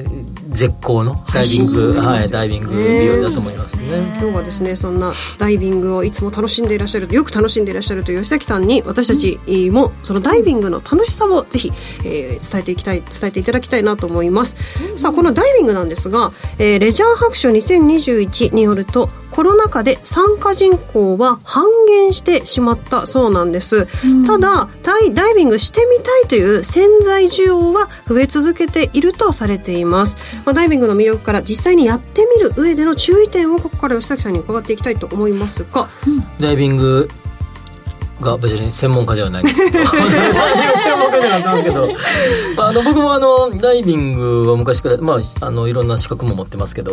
絶好のダイビング、はい、ダイビング日和だと思いますね。今日はですねそんなダイビングをいつも楽しんでいらっしゃるよく楽しんでいらっしゃるという吉崎さんに私たちもそのダイビングの楽しさをぜひ、えー伝えていきたい伝えていただきたいなと思います、さあこのダイビングなんですが、えーレジャー白書2021によるとコロナ禍で参加人口は半減してしまったそうなんです、ただダイダイビングしてみたいという潜在需要は増え続けているとされています、まあ、ダイビングの魅力から実際にやってみる上での注意点をここから吉崎さんに伺っていきたいと思いますが。ダイビングが別に専門家ではないんですけど。[laughs] 専門家じゃなかったんですけど、まあ、あの僕もあのダイビングは昔から、まあ、あのいろんな資格も持ってますけど。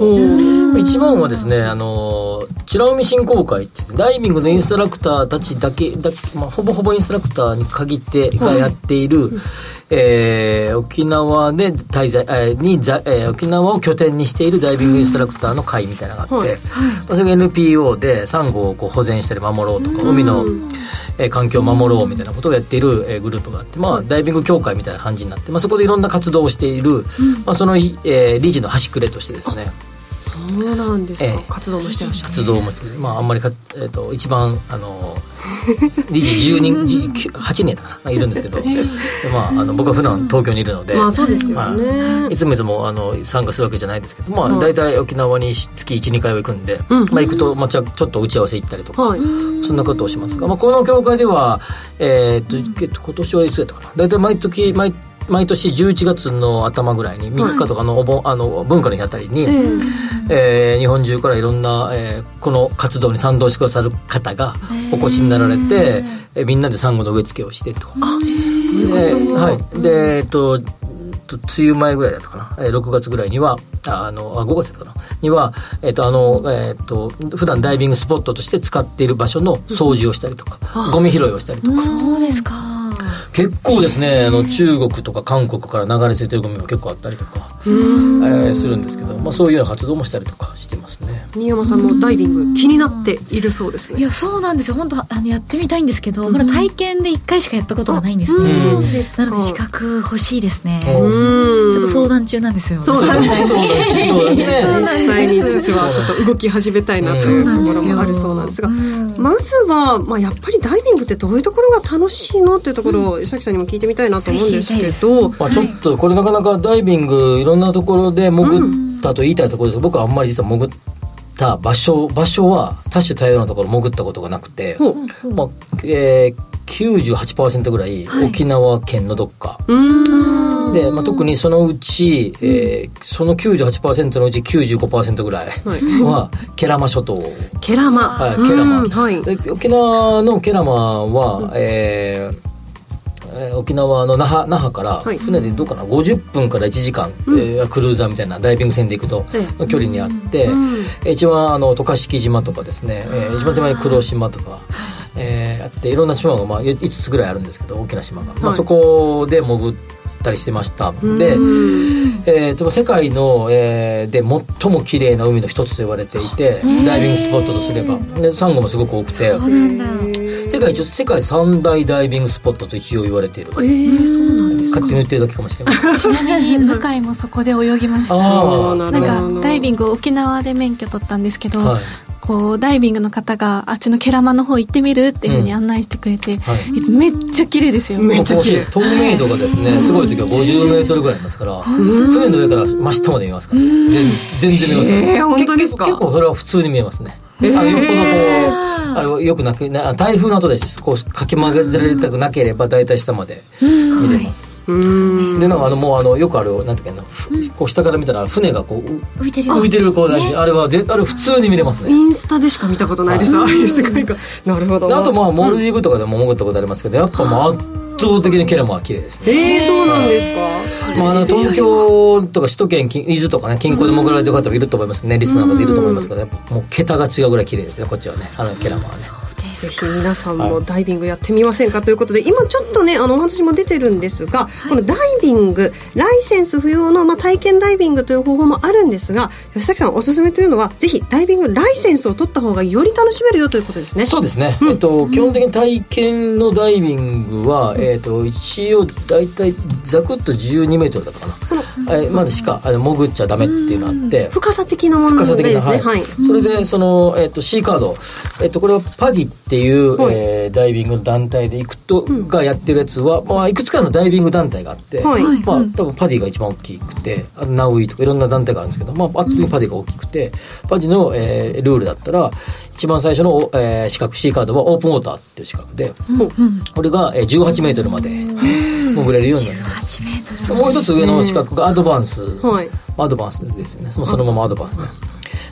一番はですねあの美ら海振興会って言ってダイビングのインストラクターたちだけだ、まあ、ほぼほぼインストラクターに限ってがやっている、えー沖縄で滞在、えーにざ、えー沖縄を拠点にしているダイビングインストラクターの会みたいなのがあって、はい。まあそれが NPO でサンゴをこう保全したり守ろうとか海の、えー環境を守ろうみたいなことをやっている、えーグループがあって、まあ、ダイビング協会みたいな感じになって、まあ、そこでいろんな活動をしている、まあ、その、えー理事の端くれとしてですねそうなんですか、ええ活動もしてらっしゃる。活動もして、まあ、あんまりか、えー、と一番あの理事10人じ8人いるんですけど、で [laughs] まあ、あの僕は普段東京にいるので、まあそうですよね、はいいつもいつもあの参加するわけじゃないんですけど、まあ、はい。大体沖縄に月12回は行くんで、うん。まあ、行くと、まあ、ちょちょっと打ち合わせ行ったりとか、はい。そんなことをしますが、まあ、この協会では、えーっとえっと今年はいつやったかな。大体毎時毎毎年11月の頭ぐらいに3日とかのお盆、あの文化の日あたりに、ええー日本中からいろんな、えーこの活動に賛同してくださる方がお越しになられて、えーみんなでサンゴの植え付けをしてと。ではい、で、えっと、と梅雨前ぐらいだったかな、えー6月ぐらいには、ああの、あ5月だったかな、には、えっと、あの、えっと、普段ダイビングスポットとして使っている場所の掃除をしたりとか、ゴミ拾いをしたりとか、そうですか結構ですね、あの、中国とか韓国から流れ着いてるゴミも結構あったりとか、えーするんですけど、まあそういうような活動もしたりとかしてますね。新山さんもダイビング気になっているそうですね。いやそうなんですよ。本当あのやってみたいんですけど、まだ体験で1回しかやったことがないんですね、なので資格欲しいですね、うん。ちょっと相談中なんですよ。そうなんですそうだね、そうだね。実際に実はちょっと動き始めたいなというところもあるそうなんですが。うん。まずは、まあ、やっぱりダイビングってどういうところが楽しいのっていうところを吉崎さんにも聞いてみたいなと思うんですけど、まあ、ちょっとこれなかなかダイビングいろんなところで潜ったと言いたいところです。が、僕はあんまり実は潜った場所場所は多種多様なところ潜ったことがなくて、ほう。まあえー、98%ぐらい沖縄県のどっか、うーん。で、まあ、特にそのうち、えーその98%のうち95%ぐらいはい。はケラマ諸島。ケラマ、はいケラマ。うんはい。で沖縄のケラマは、えーえー沖縄の那覇那覇からはい。船でどうかな50分から1時間、えークルーザーみたいなダイビング船で行くとえの距離にあって、うん。えー一番あの渡嘉敷島とかですね、えー一番手前に黒島とか、えーあっていろんな島が、まあ、5つぐらいあるんですけど大きな島が、まあ、はいそこで潜ったりしてました、で、うん。えー、世界の、えーで最も綺麗な海の一つと言われていてダイビングスポットとすれば。でサンゴもすごく多くて世界一応世界三大ダイビングスポットと一応言われている。えー、そうなんですか。勝手に言ってるだけかもしれません。[laughs] ちなみに向井もそこで泳ぎました。あー。ななんかダイビング沖縄で免許取ったんですけど、はい。こうダイビングの方があっちのケラマの方行ってみるっていうふうに案内してくれて、はい。めっちゃ綺麗ですよ。めっちゃ綺麗。透明度がですねすごい時は50メートルぐらいありますから船の上から真下まで見えますから。全全然見えますから。えー本当ですか？結構それは普通に見えますねあのよっぽどこうあれよくなくな台風の後です。こうかき混ぜられたくなければ大体下まで見れます。うんでなんかあのもうあのよくあるなんていうかなふこう下から見たら船がこう浮いてるよ浮いてるこう大事あれはぜあれ普通に見れますね。インスタでしか見たことないです、ああいうすごいかなるほど。であとまあモルディブとかでも潜ったことありますけどやっぱもう圧倒的にケラマは綺麗ですね。えー、そうなんですか。まあ、あの東京とか首都圏近伊豆とかね近郊で潜られてる方もいると思いますね。リスナーの方いると思いますけどやっぱもう桁が違うぐらい綺麗ですね。こっちはね。あのケラマはねぜひ皆さんもダイビングやってみませんか？ということで今ちょっとねあのお話も出てるんですが、このダイビングライセンス不要の、まあ、体験ダイビングという方法もあるんですが吉崎さんおすすめというのはぜひダイビングライセンスを取った方がより楽しめるよということですね。そうですね、えっと、基本的に体験のダイビングは、えっと、一応大体ざくっと12メートルだったかな。そのえまでしかあの潜っちゃダメっていうのがあって。深さ的なもの深さ的な、ですねはい。それでその、えっと C カード、えっとこれはパディっていう、はい。えーダイビングの団体で行くと、がやってるやつは、まあ、いくつかのダイビング団体があって、はい。まあ、多分パディが一番大きくてあとナウイとかいろんな団体があるんですけど、まあ、圧倒的にパディが大きくて、パディの、えールールだったら一番最初の、えー資格 C カードはオープンウォーターっていう資格で、これが、えー18メートルまで潜れるようになります8メートル。もう一つ上の資格がアドバンス、はい。アドバンスですよね。そのそのままアドバンスね。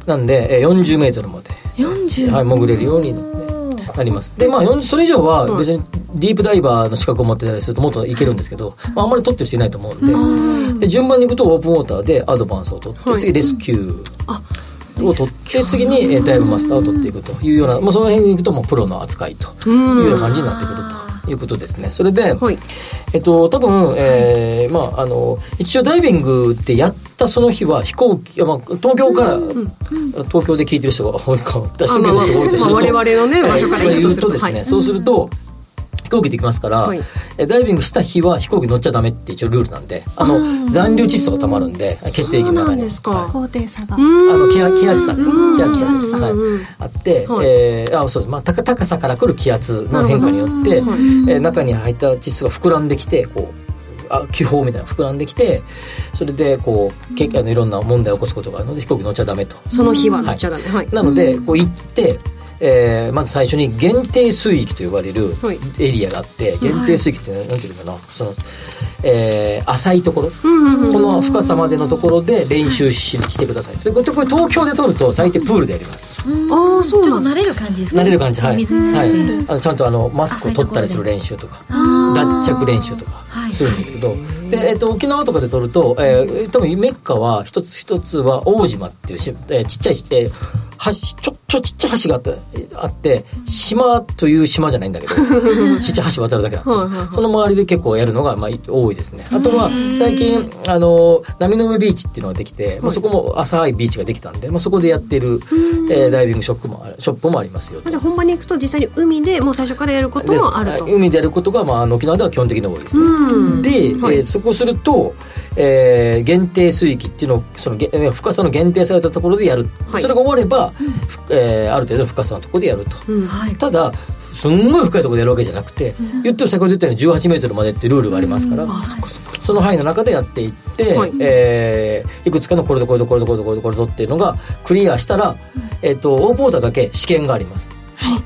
なんで、えー40メートルまで、40はい、潜れるようになってなります。でまあ40それ以上は別にディープダイバーの資格を持ってたりするともっといけるんですけど、まあ、あんまり取ってる人いないと思うんで。で順番にいくとオープンウォーターでアドバンスを取って、はい。次レスキューを取って次にえーダイブマスターを取っていくというような、まあ、その辺に行くともうプロの扱いというような感じになってくるということです。ねそれで、はい。えっと、多分、えーまあ、あの、一応ダイビングってやったその日は飛行機、まあ、東京から、東京で聞いてる人が多いかも、出してくれる人が多いとすると、我々のね場所から言言うとですね、はいそうすると、飛行機で行きますから、はいえダイビングした日は飛行機乗っちゃダメって一応ルールなんで、あの、残留窒素が溜まるんで、血液の中に。んですかはい高低差があの気圧気圧差気圧差です、はいあって、はいえーあそうまあ、高高さから来る気圧の変化によって、えー中に入った窒素が膨らんできてこうあ気泡みたいな膨らんできてそれでこうけあのいろんな問題を起こすことがあるので飛行機乗っちゃダメと。その日は乗っちゃダメ。はい、なのでこう行って、えーまず最初に限定水域と呼ばれるはい。エリアがあって限定水域って何ていうのかな？その、えー浅いところ、うんうんうんこの深さまでのところで練習ししてください。でこれこれ東京で撮ると大抵プールでやります。ああそうなんだ。ちょっと慣れる感じですか？慣れる感じ、はい。はい。あのちゃんとあのマスクを取ったりする練習とか、脱着練習とかはいするんですけど、で、えっと、沖縄とかで撮ると、えー、多分メッカは一つ一つは大島っていうし、えーちっちゃいし、えーはちょちょちっちゃい橋があってあって島という島じゃないんだけど [laughs] ちっちゃい橋渡るだけなのはいはいはい。その周りで結構やるのがまあ多いですね。あとは最近あの波の上ビーチっていうのができて、まあ、そこも浅いビーチができたんで、まあ、そこでやってる、えーダイビングショップもあるショップもありますよと。じゃあ本場に行くと実際に海でもう最初からやることもあると。海でやることが、まあ、沖縄では基本的に多いですね、うん。で、はいえーそこすると、えー限定水域っていうのをその深さの限定されたところでやる、はい。それが終われば、ふえーある程度の深さのところでやると、うん。はい。ただすんごい深いところでやるわけじゃなくて、言ってる先ほど言ったように18メートルまでっていうルールがありますから、その範囲の中でやっていって、はい。えーいくつかのこれとこれとこれとこれとこれとこれとっていうのがクリアしたら、えっ、とオープンウォーターだけ試験があります。あの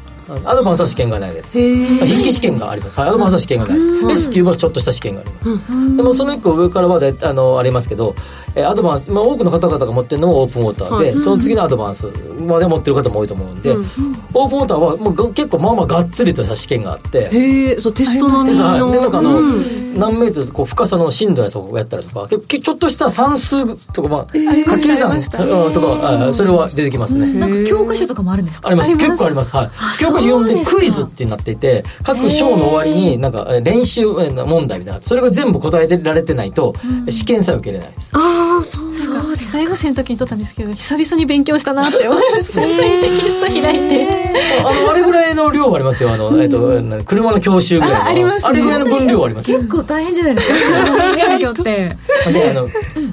アドバンスは試験がないです。筆記試験があります。はい、アドバンスは試験がないです。レスキューもちょっとした試験があります。でもその一個上からはだいあのありますけど、えーアドバンス、まあ、多くの方々が持ってるのもオープンウォーターで、はいその次のアドバンスまで持ってる方も多いと思うんで、オープンウォーターはもうが結構まあまあがっつりとした試験があって、へえそうテスト並みでさのでなんかあの、うん。何メートルこう深さの深度のやつをやったりとかちょっとした算数とか、まあ掛け算うんとかあそれは出てきますね。なんか教科書とかもあるんですか？あります。結構あります。はい教科書読んでクイズってなっていて各章の終わりになんかえ練習え問題みたいなそれが全部答えられてないと試験さえ受けれないです。あああそうそうです大学生の時に撮ったんですけど久々に勉強したなって思います。久々にテキスト開いて。あのあれぐらいの量はありますよ。あの、えっと車の教習ぐらいの。あありますね。あれぐらいの分量はあります結構大変じゃないですか勉強ってであの、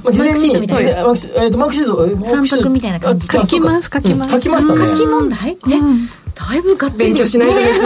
まあ、事前にマークシえーとマークシート。みたいな感じ。あ書きます書きます。うん書きましたね。書き問題？え、だいぶがっつり勉強しないとです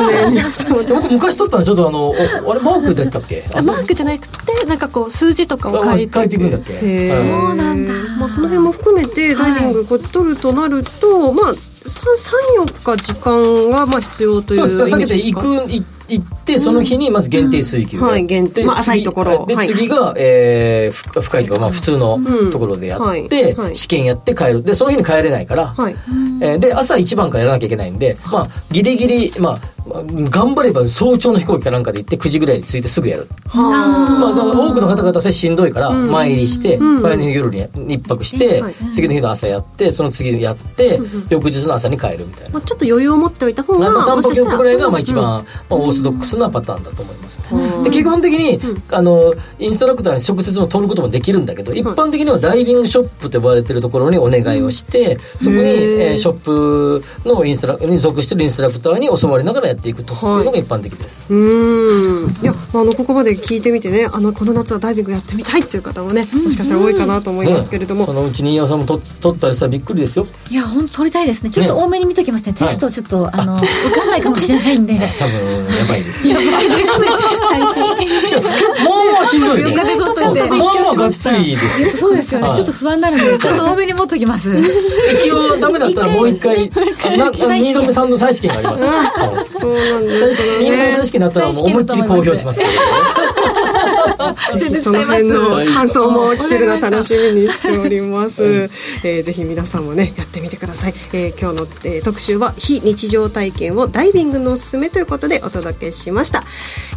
ね。[laughs] 昔取ったのちょっとあのおあれマークでしたっけ？あマークじゃなくてなんかこう数字とかを書いて。書いていくんだっけ？そうなんだ。まあ、その辺も含めてダイビングこう取るとなると、まあ34日時間がまあ必要というそうです。避けて行くい行ってその日にまず限定水域をやって、はい限定まあ浅いところ。ではい。次が、えーふ深いというか、まあ、普通のうん。ところでやって、はい。はい。試験やって帰る。でその日に帰れないから、はい。えーで朝一番からやらなきゃいけないんで、まあ、ギリギリ、まあ、まあ頑張れば早朝の飛行機かなんかで行って9時ぐらいに着いてすぐやる、まあ、だから多くの方々はそれしんどいからん。前入りして、うん。前の日夜に一泊して、はい。次の日の朝やってその次やって、翌日の朝に帰るみたいな。まあ、ちょっと余裕を持っておいた方がまあ、3もしかしたら。泊4日ぐらいがまあ一番、うん。まあ、オーソドックスなパターンだと思いますね。うん。で基本的に、あのインストラクターに直接も取ることもできるんだけど一般的にはダイビングショップと呼ばれてるところにお願いをして、そこに、えーショップのインストラに属してるインストラクターに教わりながらやっていくとい。うのが一般的です。うーん。いや、まあ、あのここまで聞いてみてねあのこの夏はダイビングやってみたいっていう方もねもしかしたら多いかなと思いますけれども、ねそのうちに飯尾さんも取取ったりしたらびっくりですよ。いや本当取りたいですね。ちょっと多めに見ときますね。テストちょっと、あの受かんないかもしれないんで。[laughs] 多分やばいです。[laughs] よ最新。もうまあしんどいね。お金取っちゃってもうまあがっつりですよそうですよね、はいちょっと不安になるのでちょっと多めに持っときます。一応ダメだったらもう一回な二度目三度再試験があります、はいそうなんで最すよ新再ね試験だったらもう思いっきり公表しますけどね。[laughs] その辺の感想も聞けるの楽しみにしております、えーぜひ皆さんもねやってみてください、えー今日の、えー特集は非日常体験をダイビングのおすすめということでお届けしました、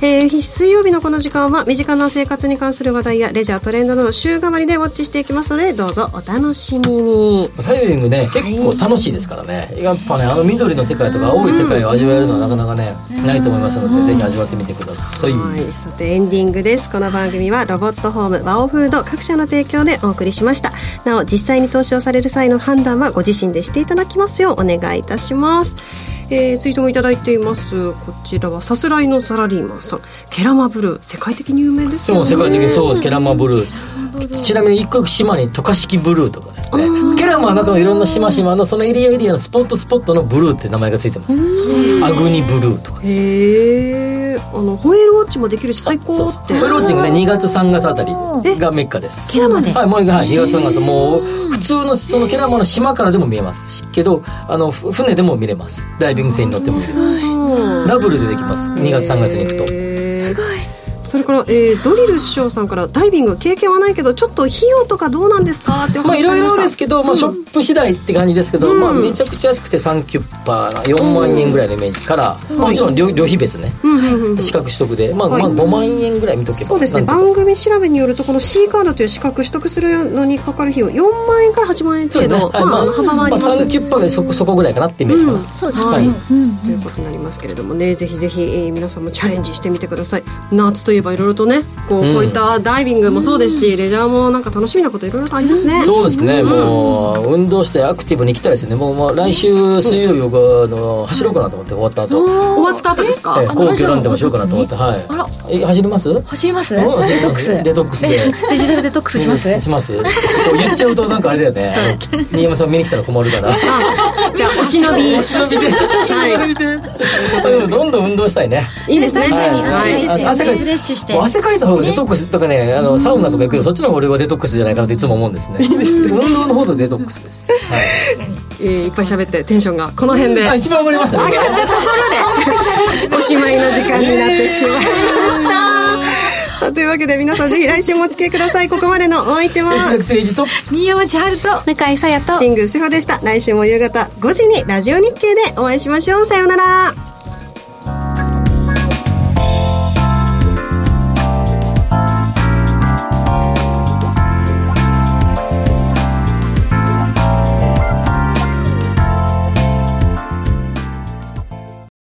えー水曜日のこの時間は身近な生活に関する話題やレジャートレンドなど週替わりでウォッチしていきますのでどうぞお楽しみに。ダイビングね結構楽しいですからね。やっぱねあの緑の世界とか青い世界を味わえるのはなかなかねないと思いますのでぜひ味わってみてください。はい、さてエンディングですこの番組はロボットホームワオフード各社の提供でお送りしました。なお実際に投資をされる際の判断はご自身でしていただきますようお願いいたします。えー、ツイートもいただいています。こちらはさすらいのサラリーマンさん。ケラマブルー。世界的に有名ですよね。そう世界的にそうです。ケラマブルー。ちなみに一個島に渡嘉敷ブルーとかですね。ケラマは中のいろんな島々のそのエリアエリアのスポットスポットのブルーって名前がついてます。アグニブルーとかへえあのホエールウォッチもできるし最高って。ホエールウォッチングね2月3月あたりがメッカです。ケラマで。はい、もう、はい、2月3月、もう、普通の、そのケラマの島からでも見えます。けど、あの、ふ船でも見れます。ダイビング船に乗っても。見れます。うんダブルでできます。2月3月に行くと。それから、えー、ドリル師匠さんからダイビング経験はないけどちょっと費用とかどうなんですか？っておまあ、いろいろですけど、まあ、ショップ次第って感じですけど、うん。まあ、めちゃくちゃ安くて3キュッパーな、4万円ぐらいのイメージから、まあもちろん旅旅費別ね、うんうんうん。資格取得で、まあ、はい。まあ、5万円ぐらい見とけば。そうですね。番組調べによるとこの C カードという資格取得するのにかかる費用4万円から8万円。程度、はい、まあ、あの幅はあります、まあ、3キュッパーがそこ、そこぐらいかなってイメージかな。そうですね、はい。うん。ということになりますけれどもね。ぜひぜひ、えー皆さんもチャレンジしてみてください。夏といえばいろいろとねこう,、うん。こういったダイビングもそうですし、レジャーもなんか楽しみなこといろいろとありますね、そうですね、もう運動してアクティブに行きたいですね。もう、まあ、来週水曜日僕はあの走ろうかなと思って終わった後、終わった後ですか？えー皇居ランでもしようかなと思ってはい。あら。え走ります？走ります？デうん。トックス。デトックス。で。デジタルデトックスします、うん。します。こう言っちゃうとなんかあれだよね。あのき新山さん見に来たら困るから。じゃあお忍び。お忍びで。はい [laughs] どんどん運動したいね。いいですね。確かにはい汗かいて汗かいて。リフレッシュして。もう汗かいた方がデトックスとかねあのサウナとか行くよりそっちの方が俺はデトックスじゃないかなっていつも思うんですね。いいですね。運動の方がデトックスです、はいえーいっぱい喋ってテンションがこの辺で。あ一番上がりましたね。上がったところで。おしまいの時間になってしまいましたさ [laughs] あというわけで皆さんぜひ来週もお付き合いください。ここまでのお相手は吉崎誠二と。新山千春と。向井さやと。新宮志保でした。来週も夕方5時にラジオ日経でお会いしましょう。さようなら